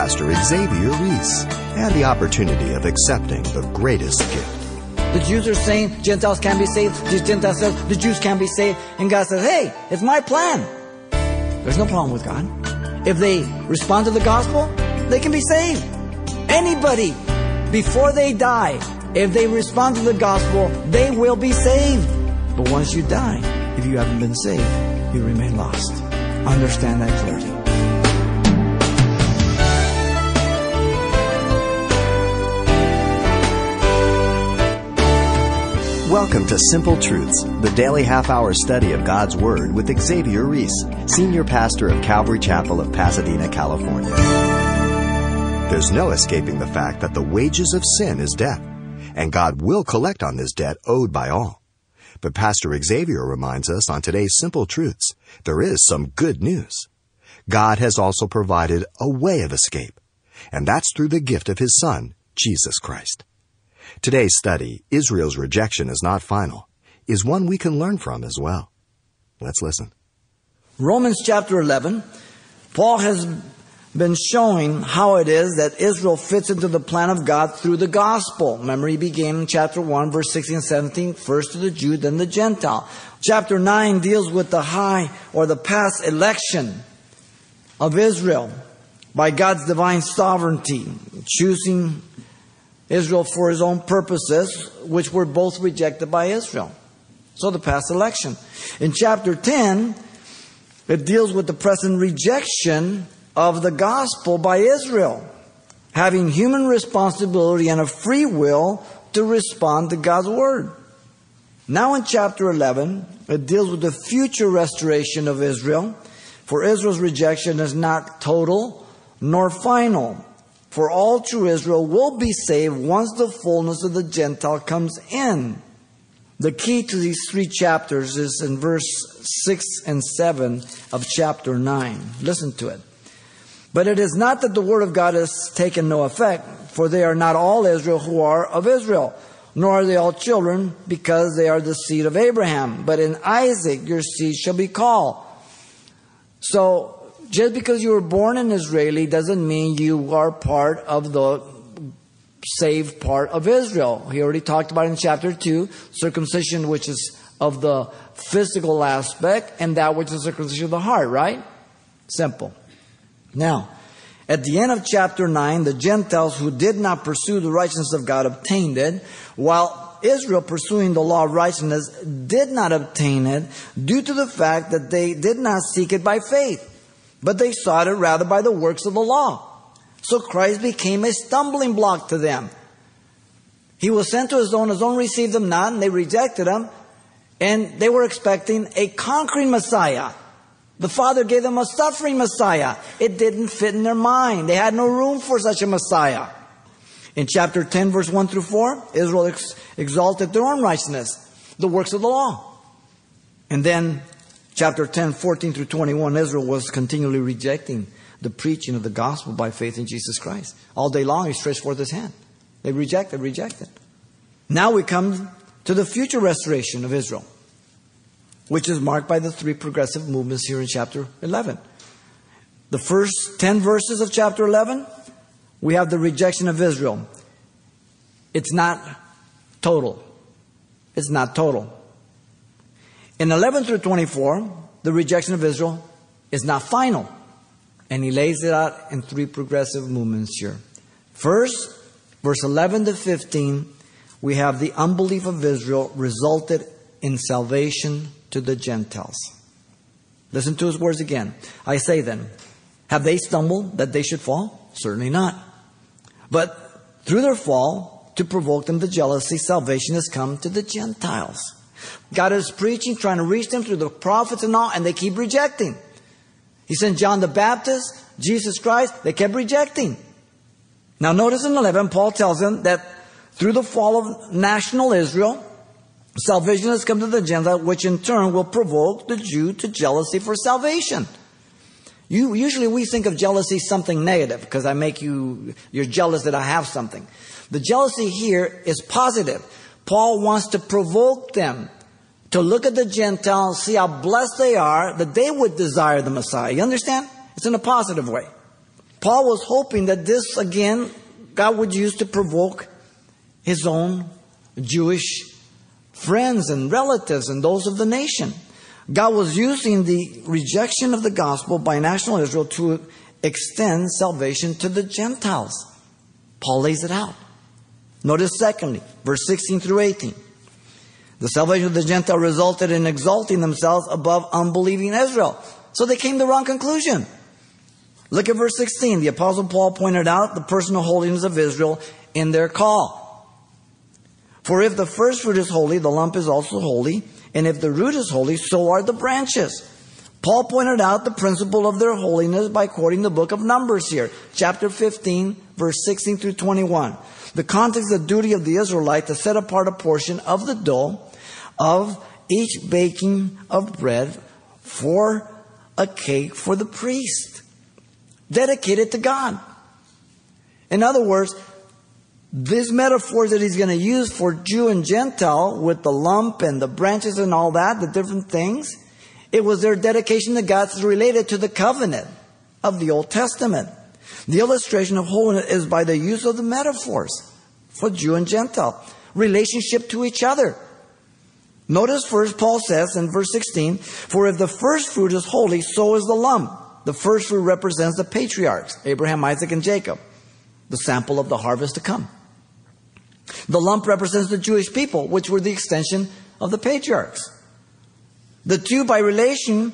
Pastor Xavier Reese and the opportunity of accepting the greatest gift. The Jews are saying Gentiles can't be saved. The Gentiles says the Jews can't be saved. And God says, hey, it's my plan. There's no problem with God. If they respond to the gospel, they can be saved. Anybody, before they die, if they respond to the gospel, they will be saved. But once you die, if you haven't been saved, you remain lost. Understand that clearly. Welcome to Simple Truths, the daily half hour study of God's Word with Xavier Reese, Senior Pastor of Calvary Chapel of Pasadena, California. There's no escaping the fact that the wages of sin is death, and God will collect on this debt owed by all. But Pastor Xavier reminds us on today's Simple Truths there is some good news. God has also provided a way of escape, and that's through the gift of His Son, Jesus Christ. Today's study, Israel's rejection is not final, is one we can learn from as well. Let's listen. Romans chapter 11, Paul has been showing how it is that Israel fits into the plan of God through the gospel. Remember, he began in chapter 1, verse 16 and 17, first to the Jew, then the Gentile. Chapter 9 deals with the high or the past election of Israel by God's divine sovereignty, choosing Israel for his own purposes, which were both rejected by Israel. So the past election. In chapter 10, it deals with the present rejection of the gospel by Israel, having human responsibility and a free will to respond to God's word. Now in chapter 11, it deals with the future restoration of Israel, for Israel's rejection is not total nor final. For all true Israel will be saved once the fullness of the Gentile comes in. The key to these three chapters is in verse 6 and 7 of chapter 9. Listen to it. But it is not that the word of God has taken no effect, for they are not all Israel who are of Israel, nor are they all children, because they are the seed of Abraham. But in Isaac your seed shall be called. So just because you were born an Israeli doesn't mean you are part of the saved part of Israel. He already talked about in chapter 2 circumcision, which is of the physical aspect, and that which is circumcision of the heart, right? Simple. Now, at the end of chapter 9, the Gentiles who did not pursue the righteousness of God obtained it, while Israel, pursuing the law of righteousness, did not obtain it due to the fact that they did not seek it by faith but they sought it rather by the works of the law. So Christ became a stumbling block to them. He was sent to his own, his own received him not, and they rejected him, and they were expecting a conquering Messiah. The Father gave them a suffering Messiah. It didn't fit in their mind. They had no room for such a Messiah. In chapter 10, verse 1 through 4, Israel ex- exalted their own righteousness, the works of the law. And then chapter 10, 14 through 21, Israel was continually rejecting the preaching of the gospel by faith in Jesus Christ. All day long, he stretched forth his hand. They rejected, rejected. Now we come to the future restoration of Israel, which is marked by the three progressive movements here in chapter 11. The first 10 verses of chapter 11, we have the rejection of Israel. It's not total. It's not total. In 11 through 24, the rejection of Israel is not final. And he lays it out in three progressive movements here. First, verse 11 to 15, we have the unbelief of Israel resulted in salvation to the Gentiles. Listen to his words again. I say then, have they stumbled that they should fall? Certainly not. But through their fall, to provoke them to jealousy, salvation has come to the Gentiles. God is preaching, trying to reach them through the prophets and all, and they keep rejecting. He sent John the Baptist, Jesus Christ, they kept rejecting. Now notice in 11, Paul tells them that through the fall of national Israel, salvation has come to the Gentile, which in turn will provoke the Jew to jealousy for salvation. You, usually we think of jealousy something negative because I make you, you're jealous that I have something. The jealousy here is positive. Paul wants to provoke them to look at the Gentiles, see how blessed they are, that they would desire the Messiah. You understand? It's in a positive way. Paul was hoping that this again God would use to provoke his own Jewish friends and relatives and those of the nation. God was using the rejection of the gospel by national Israel to extend salvation to the Gentiles. Paul lays it out. Notice secondly, verse 16 through 18. The salvation of the Gentile resulted in exalting themselves above unbelieving Israel. So they came to the wrong conclusion. Look at verse 16. The apostle Paul pointed out the personal holiness of Israel in their call. For if the first fruit is holy, the lump is also holy. And if the root is holy, so are the branches. Paul pointed out the principle of their holiness by quoting the book of Numbers here, chapter 15, verse 16 through 21. The context of the duty of the Israelite to set apart a portion of the dough of each baking of bread for a cake for the priest, dedicated to God. In other words, these metaphors that he's going to use for Jew and Gentile with the lump and the branches and all that, the different things, it was their dedication to God that's related to the covenant of the Old Testament. The illustration of holiness is by the use of the metaphors for Jew and Gentile, relationship to each other. Notice first, Paul says in verse 16, For if the first fruit is holy, so is the lump. The first fruit represents the patriarchs, Abraham, Isaac, and Jacob, the sample of the harvest to come. The lump represents the Jewish people, which were the extension of the patriarchs. The two by relation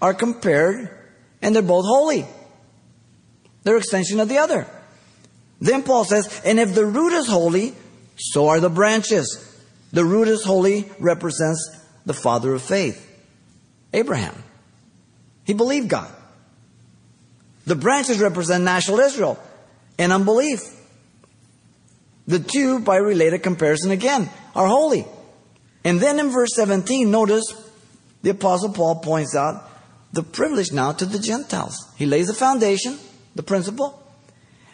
are compared and they're both holy. They're extension of the other. Then Paul says, and if the root is holy, so are the branches. The root is holy represents the father of faith, Abraham. He believed God. The branches represent national Israel and unbelief. The two, by related comparison again, are holy. And then in verse 17, notice the Apostle Paul points out the privilege now to the Gentiles. He lays the foundation, the principle,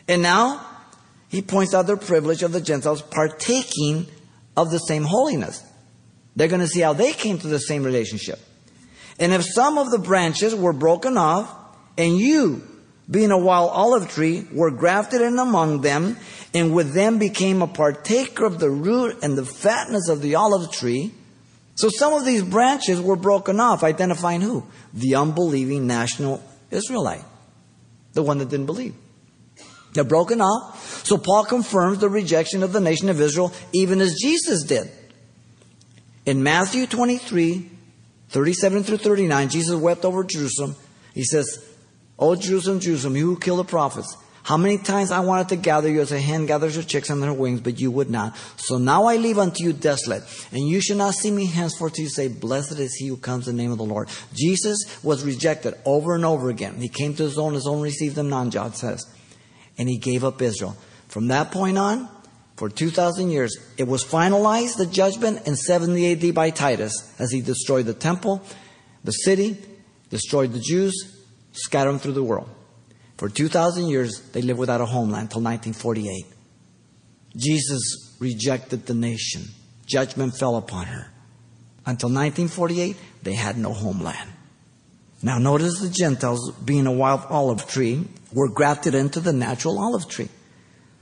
and now he points out the privilege of the Gentiles partaking of the same holiness. They're going to see how they came to the same relationship. And if some of the branches were broken off, and you, being a wild olive tree, were grafted in among them, and with them became a partaker of the root and the fatness of the olive tree, so some of these branches were broken off, identifying who? The unbelieving national Israelite, the one that didn't believe. They're broken off. So Paul confirms the rejection of the nation of Israel, even as Jesus did. In Matthew 23, 37 through 39, Jesus wept over Jerusalem. He says, O Jerusalem, Jerusalem, you who kill the prophets, how many times I wanted to gather you as a hen gathers her chicks under her wings, but you would not. So now I leave unto you desolate, and you shall not see me henceforth till you say, Blessed is he who comes in the name of the Lord. Jesus was rejected over and over again. He came to his own, his own received them none, John says. And he gave up Israel. From that point on, for 2,000 years, it was finalized, the judgment, in 70 AD by Titus, as he destroyed the temple, the city, destroyed the Jews, scattered them through the world. For 2,000 years, they lived without a homeland until 1948. Jesus rejected the nation. Judgment fell upon her. Until 1948, they had no homeland. Now, notice the Gentiles, being a wild olive tree, were grafted into the natural olive tree.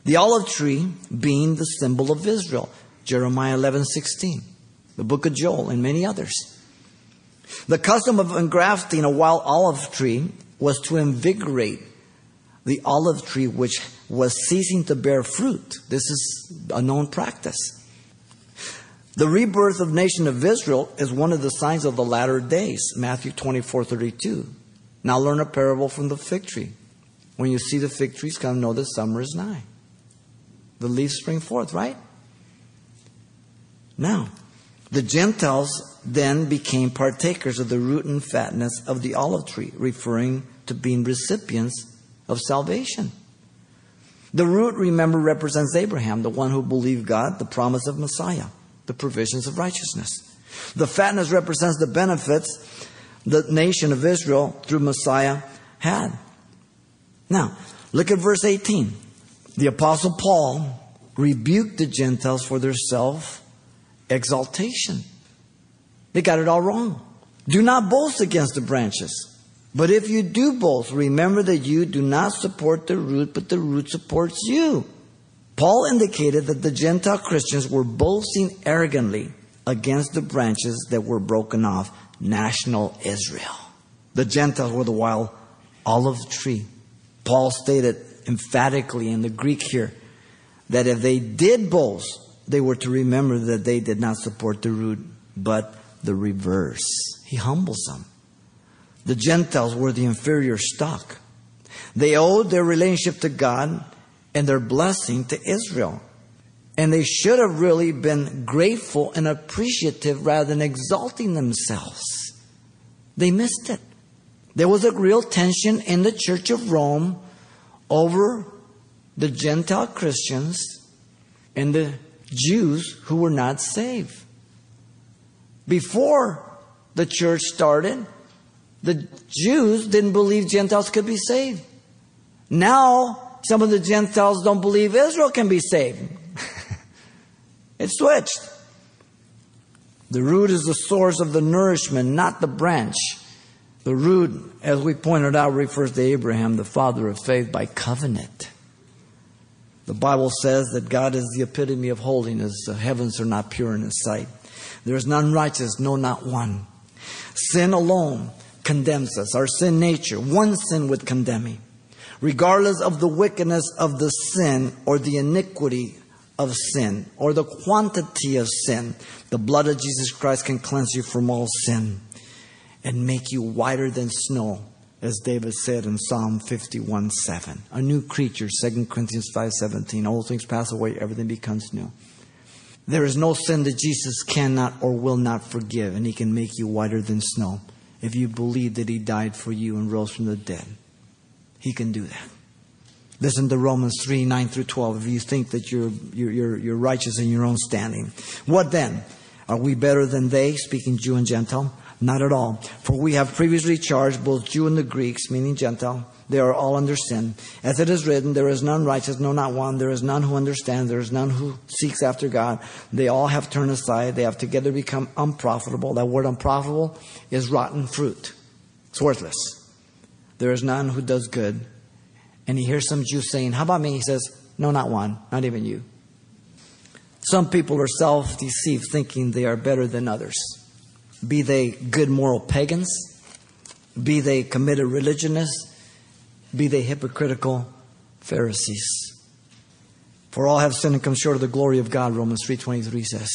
The olive tree being the symbol of Israel. Jeremiah 11 16, the book of Joel, and many others. The custom of engrafting a wild olive tree was to invigorate the olive tree which was ceasing to bear fruit. This is a known practice. The rebirth of nation of Israel is one of the signs of the latter days. Matthew 24, 32. Now learn a parable from the fig tree. When you see the fig trees come, know that summer is nigh. The leaves spring forth, right? Now, the Gentiles then became partakers of the root and fatness of the olive tree, referring to being recipients of salvation. The root, remember, represents Abraham, the one who believed God, the promise of Messiah, the provisions of righteousness. The fatness represents the benefits the nation of Israel through Messiah had. Now, look at verse 18. The Apostle Paul rebuked the Gentiles for their self exaltation. They got it all wrong. Do not boast against the branches. But if you do both, remember that you do not support the root, but the root supports you. Paul indicated that the Gentile Christians were boasting arrogantly against the branches that were broken off national Israel. The Gentiles were the wild olive tree. Paul stated emphatically in the Greek here that if they did boast, they were to remember that they did not support the root, but the reverse. He humbles them. The Gentiles were the inferior stock. They owed their relationship to God and their blessing to Israel. And they should have really been grateful and appreciative rather than exalting themselves. They missed it. There was a real tension in the Church of Rome over the Gentile Christians and the Jews who were not saved. Before the church started, the Jews didn't believe Gentiles could be saved. Now, some of the Gentiles don't believe Israel can be saved. it switched. The root is the source of the nourishment, not the branch. The root, as we pointed out, refers to Abraham, the father of faith, by covenant. The Bible says that God is the epitome of holiness. The heavens are not pure in His sight. There is none righteous, no, not one. Sin alone condemns us. Our sin nature, one sin would condemn me. Regardless of the wickedness of the sin or the iniquity of sin or the quantity of sin, the blood of Jesus Christ can cleanse you from all sin and make you whiter than snow, as David said in Psalm 51 7. A new creature, 2 Corinthians 5 17. All things pass away, everything becomes new. There is no sin that Jesus cannot or will not forgive, and he can make you whiter than snow if you believe that he died for you and rose from the dead. He can do that. Listen to Romans 3 9 through 12 if you think that you're, you're, you're righteous in your own standing. What then? Are we better than they, speaking Jew and Gentile? Not at all. For we have previously charged both Jew and the Greeks, meaning Gentile, they are all under sin. As it is written, there is none righteous, no, not one. There is none who understands. There is none who seeks after God. They all have turned aside. They have together become unprofitable. That word unprofitable is rotten fruit. It's worthless. There is none who does good. And he hears some Jew saying, How about me? He says, No, not one, not even you. Some people are self deceived, thinking they are better than others. Be they good moral pagans, be they committed religionists, be they hypocritical Pharisees. For all have sinned and come short of the glory of God, Romans 3.23 says.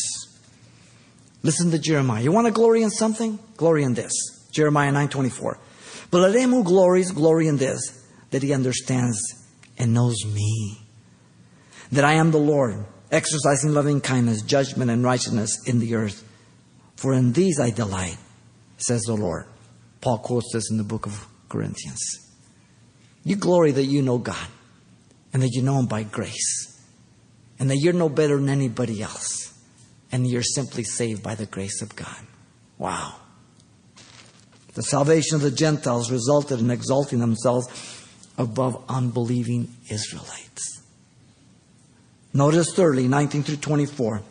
Listen to Jeremiah. You want to glory in something? Glory in this. Jeremiah 9.24. But let him who glories, glory in this, that he understands and knows me. That I am the Lord, exercising loving kindness, judgment, and righteousness in the earth. For in these I delight, says the Lord. Paul quotes this in the book of Corinthians. You glory that you know God and that you know Him by grace and that you're no better than anybody else and you're simply saved by the grace of God. Wow. The salvation of the Gentiles resulted in exalting themselves above unbelieving Israelites. Notice thirdly, 19 through 24.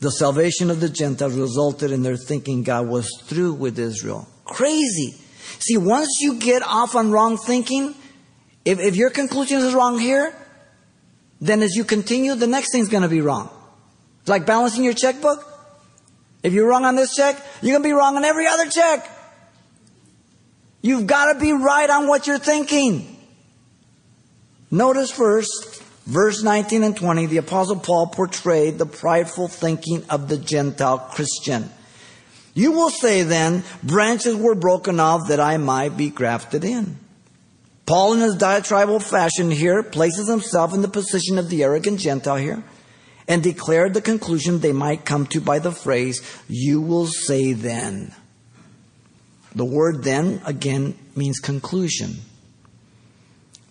The salvation of the Gentiles resulted in their thinking God was through with Israel. Crazy. See, once you get off on wrong thinking, if, if your conclusion is wrong here, then as you continue, the next thing's going to be wrong. It's like balancing your checkbook. If you're wrong on this check, you're going to be wrong on every other check. You've got to be right on what you're thinking. Notice first, verse 19 and 20, the Apostle Paul portrayed the prideful thinking of the Gentile Christian. You will say then, branches were broken off that I might be grafted in. Paul, in his diatribal fashion here, places himself in the position of the arrogant Gentile here and declared the conclusion they might come to by the phrase, You will say then. The word then, again, means conclusion.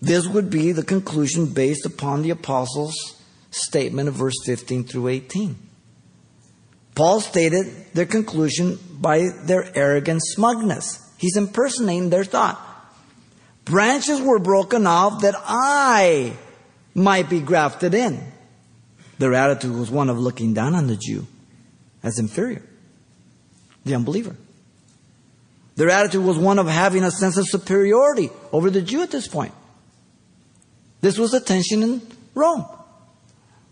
This would be the conclusion based upon the apostles' statement of verse 15 through 18. Paul stated their conclusion by their arrogant smugness. He's impersonating their thought. Branches were broken off that I might be grafted in. Their attitude was one of looking down on the Jew as inferior, the unbeliever. Their attitude was one of having a sense of superiority over the Jew at this point. This was the tension in Rome.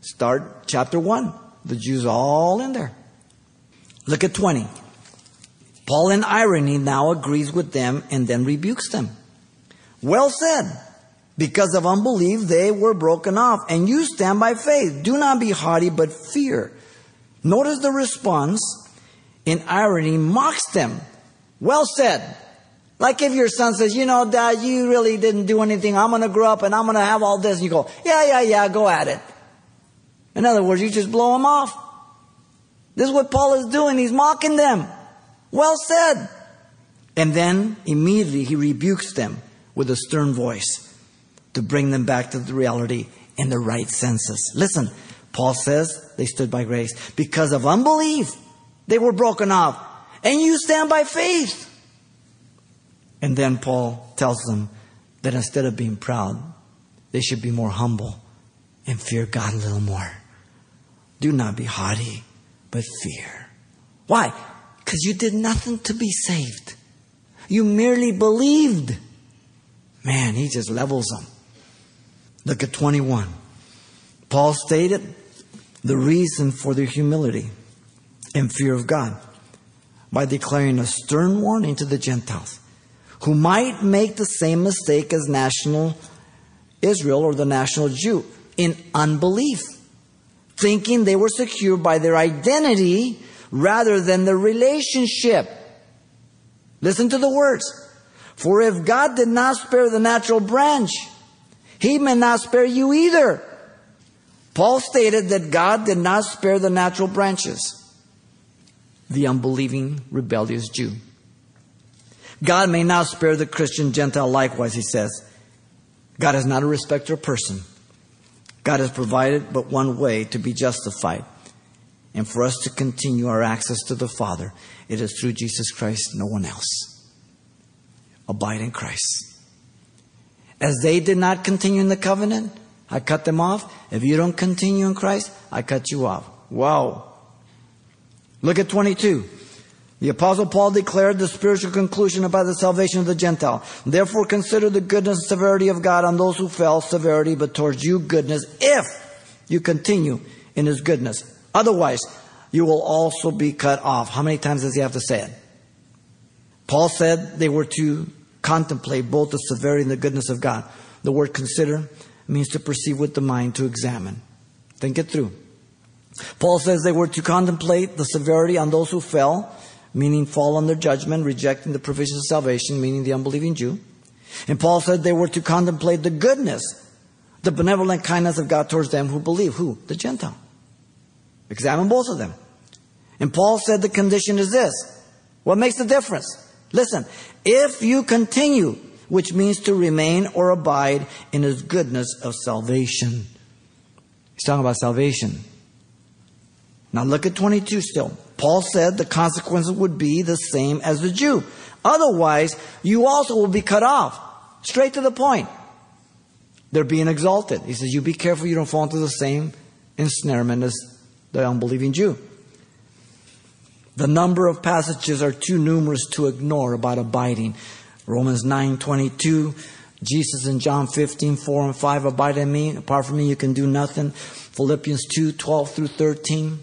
Start chapter 1. The Jews all in there. Look at 20. Paul, in irony, now agrees with them and then rebukes them. Well said. Because of unbelief, they were broken off, and you stand by faith. Do not be haughty, but fear. Notice the response in irony mocks them. Well said. Like if your son says, you know, dad, you really didn't do anything. I'm going to grow up and I'm going to have all this. And you go, yeah, yeah, yeah, go at it. In other words, you just blow him off. This is what Paul is doing. He's mocking them. Well said. And then immediately he rebukes them with a stern voice to bring them back to the reality in the right senses. Listen, Paul says they stood by grace. Because of unbelief, they were broken off. And you stand by faith. And then Paul tells them that instead of being proud, they should be more humble and fear God a little more. Do not be haughty, but fear. Why? Because you did nothing to be saved. You merely believed. Man, he just levels them. Look at 21. Paul stated the reason for their humility and fear of God by declaring a stern warning to the Gentiles who might make the same mistake as national Israel or the national Jew in unbelief thinking they were secure by their identity rather than the relationship. Listen to the words. For if God did not spare the natural branch, he may not spare you either. Paul stated that God did not spare the natural branches, the unbelieving, rebellious Jew. God may not spare the Christian Gentile likewise, he says. God is not a respecter of person. God has provided but one way to be justified. And for us to continue our access to the Father, it is through Jesus Christ, no one else. Abide in Christ. As they did not continue in the covenant, I cut them off. If you don't continue in Christ, I cut you off. Wow. Look at 22. The apostle Paul declared the spiritual conclusion about the salvation of the Gentile. Therefore consider the goodness and severity of God on those who fell, severity, but towards you goodness, if you continue in his goodness. Otherwise, you will also be cut off. How many times does he have to say it? Paul said they were to contemplate both the severity and the goodness of God. The word consider means to perceive with the mind, to examine. Think it through. Paul says they were to contemplate the severity on those who fell, meaning fall under judgment, rejecting the provisions of salvation, meaning the unbelieving Jew. And Paul said they were to contemplate the goodness, the benevolent kindness of God towards them who believe. Who? The Gentile. Examine both of them. And Paul said the condition is this. What makes the difference? Listen, if you continue, which means to remain or abide in his goodness of salvation. He's talking about salvation. Now look at 22 still. Paul said the consequences would be the same as the Jew. Otherwise, you also will be cut off. Straight to the point. They're being exalted. He says, You be careful you don't fall into the same ensnarement as the unbelieving Jew. The number of passages are too numerous to ignore about abiding. Romans 9 22, Jesus in John 15 4 and 5, abide in me. Apart from me, you can do nothing. Philippians 2 12 through 13.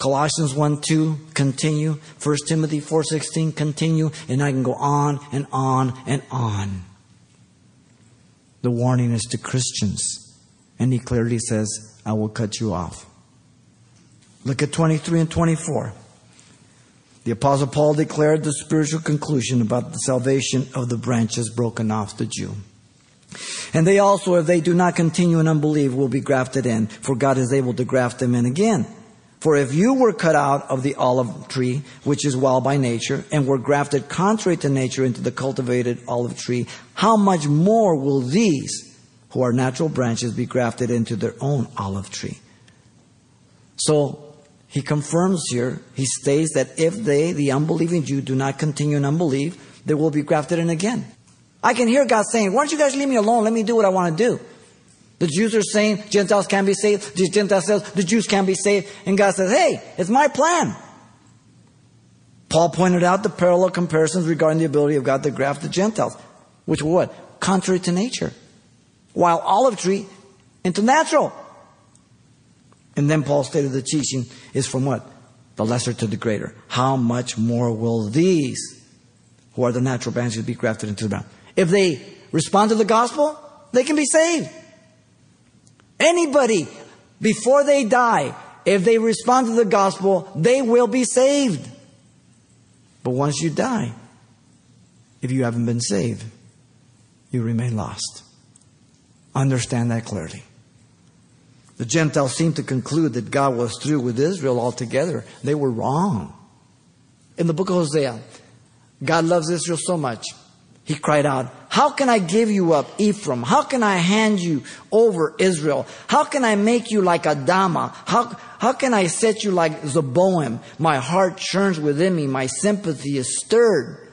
Colossians 1 2, continue. 1 Timothy 4 16, continue. And I can go on and on and on. The warning is to Christians. And he clearly says, I will cut you off. Look at 23 and 24. The Apostle Paul declared the spiritual conclusion about the salvation of the branches broken off the Jew. And they also, if they do not continue in unbelief, will be grafted in, for God is able to graft them in again. For if you were cut out of the olive tree, which is wild by nature, and were grafted contrary to nature into the cultivated olive tree, how much more will these, who are natural branches, be grafted into their own olive tree? So, he confirms here, he states that if they, the unbelieving Jew, do not continue in unbelief, they will be grafted in again. I can hear God saying, why don't you guys leave me alone? Let me do what I want to do. The Jews are saying Gentiles can't be saved. The Gentiles says the Jews can't be saved. And God says, hey, it's my plan. Paul pointed out the parallel comparisons regarding the ability of God to graft the Gentiles, which were what? Contrary to nature. While olive tree into natural. And then Paul stated the teaching is from what? The lesser to the greater. How much more will these, who are the natural branches, be grafted into the ground? If they respond to the gospel, they can be saved. Anybody, before they die, if they respond to the gospel, they will be saved. But once you die, if you haven't been saved, you remain lost. Understand that clearly. The Gentiles seem to conclude that God was through with Israel altogether. They were wrong. In the book of Hosea, God loves Israel so much. He cried out, How can I give you up, Ephraim? How can I hand you over, Israel? How can I make you like Adamah? How, how can I set you like Zeboim? My heart churns within me. My sympathy is stirred.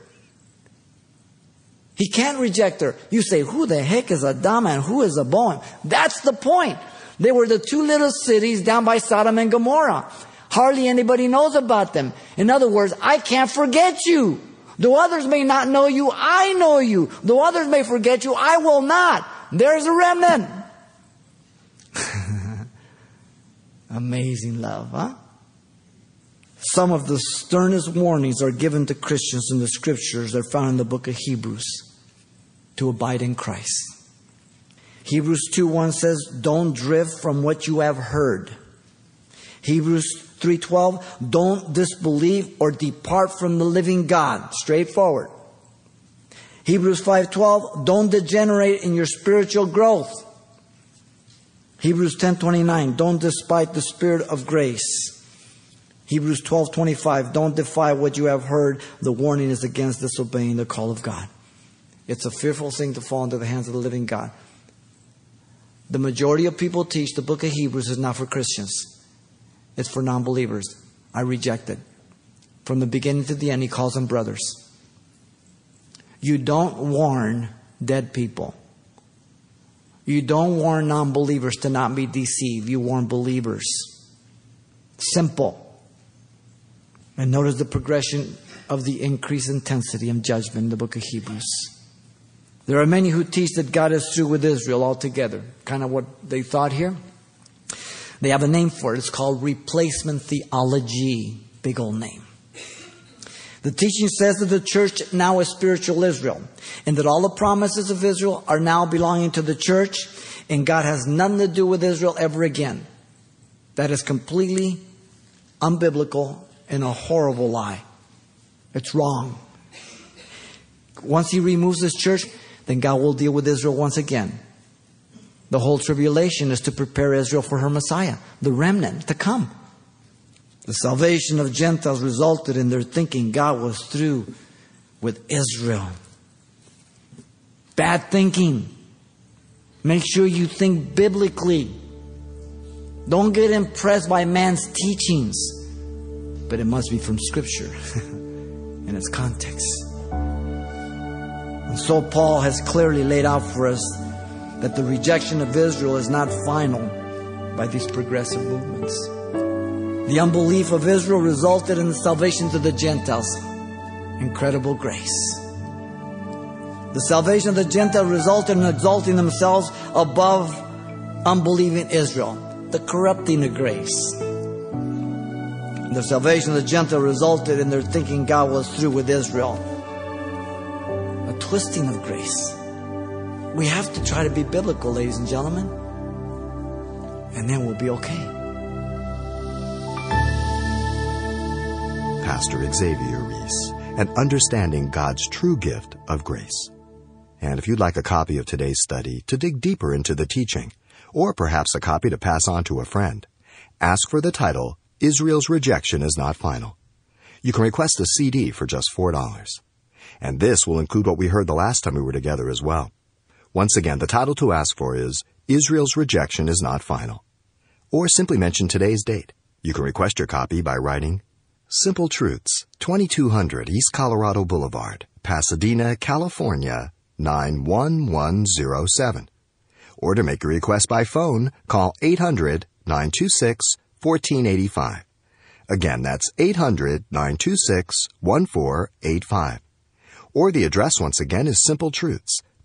He can't reject her. You say, Who the heck is Adamah and who is Zeboim? That's the point. They were the two little cities down by Sodom and Gomorrah. Hardly anybody knows about them. In other words, I can't forget you. Though others may not know you, I know you. Though others may forget you, I will not. There's a remnant. Amazing love, huh? Some of the sternest warnings are given to Christians in the scriptures. They're found in the book of Hebrews to abide in Christ. Hebrews 2 1 says, Don't drift from what you have heard. Hebrews 3:12 don't disbelieve or depart from the living God. Straightforward. Hebrews 5:12 don't degenerate in your spiritual growth. Hebrews 10:29 don't despise the spirit of grace. Hebrews 12:25 don't defy what you have heard. The warning is against disobeying the call of God. It's a fearful thing to fall into the hands of the living God. The majority of people teach the book of Hebrews is not for Christians. It's for non believers. I reject it. From the beginning to the end, he calls them brothers. You don't warn dead people. You don't warn non believers to not be deceived. You warn believers. Simple. And notice the progression of the increased intensity of judgment in the book of Hebrews. There are many who teach that God is through with Israel altogether. Kind of what they thought here. They have a name for it. It's called replacement theology. Big old name. The teaching says that the church now is spiritual Israel, and that all the promises of Israel are now belonging to the church, and God has nothing to do with Israel ever again. That is completely unbiblical and a horrible lie. It's wrong. Once He removes His church, then God will deal with Israel once again. The whole tribulation is to prepare Israel for her Messiah, the remnant to come. The salvation of Gentiles resulted in their thinking God was through with Israel. Bad thinking. Make sure you think biblically. Don't get impressed by man's teachings, but it must be from Scripture in its context. And so Paul has clearly laid out for us that the rejection of Israel is not final by these progressive movements. The unbelief of Israel resulted in the salvation to the Gentiles. Incredible grace. The salvation of the Gentiles resulted in exalting themselves above unbelieving Israel, the corrupting of grace. The salvation of the Gentile resulted in their thinking God was through with Israel a twisting of grace. We have to try to be biblical, ladies and gentlemen, and then we'll be okay. Pastor Xavier Reese and understanding God's true gift of grace. And if you'd like a copy of today's study to dig deeper into the teaching, or perhaps a copy to pass on to a friend, ask for the title, Israel's Rejection is Not Final. You can request a CD for just $4. And this will include what we heard the last time we were together as well. Once again, the title to ask for is Israel's Rejection is Not Final. Or simply mention today's date. You can request your copy by writing Simple Truths, 2200 East Colorado Boulevard, Pasadena, California, 91107. Or to make a request by phone, call 800 926 1485. Again, that's 800 926 1485. Or the address once again is Simple Truths,